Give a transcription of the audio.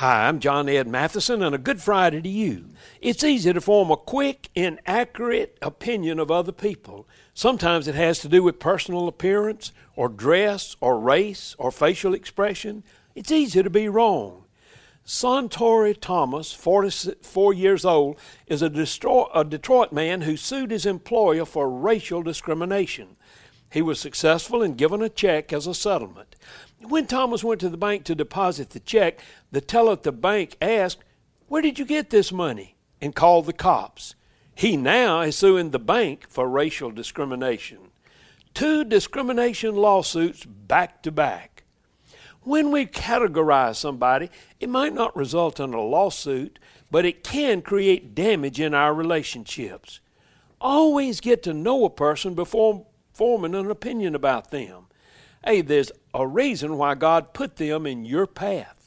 Hi, I'm John Ed Mathison, and a good Friday to you. It's easy to form a quick, inaccurate opinion of other people. Sometimes it has to do with personal appearance, or dress, or race, or facial expression. It's easy to be wrong. Sauntore Thomas, 44 years old, is a, a Detroit man who sued his employer for racial discrimination. He was successful in giving a check as a settlement. When Thomas went to the bank to deposit the check, the teller at the bank asked, Where did you get this money? and called the cops. He now is suing the bank for racial discrimination. Two discrimination lawsuits back to back. When we categorize somebody, it might not result in a lawsuit, but it can create damage in our relationships. Always get to know a person before forming an opinion about them. Hey, there's a reason why God put them in your path.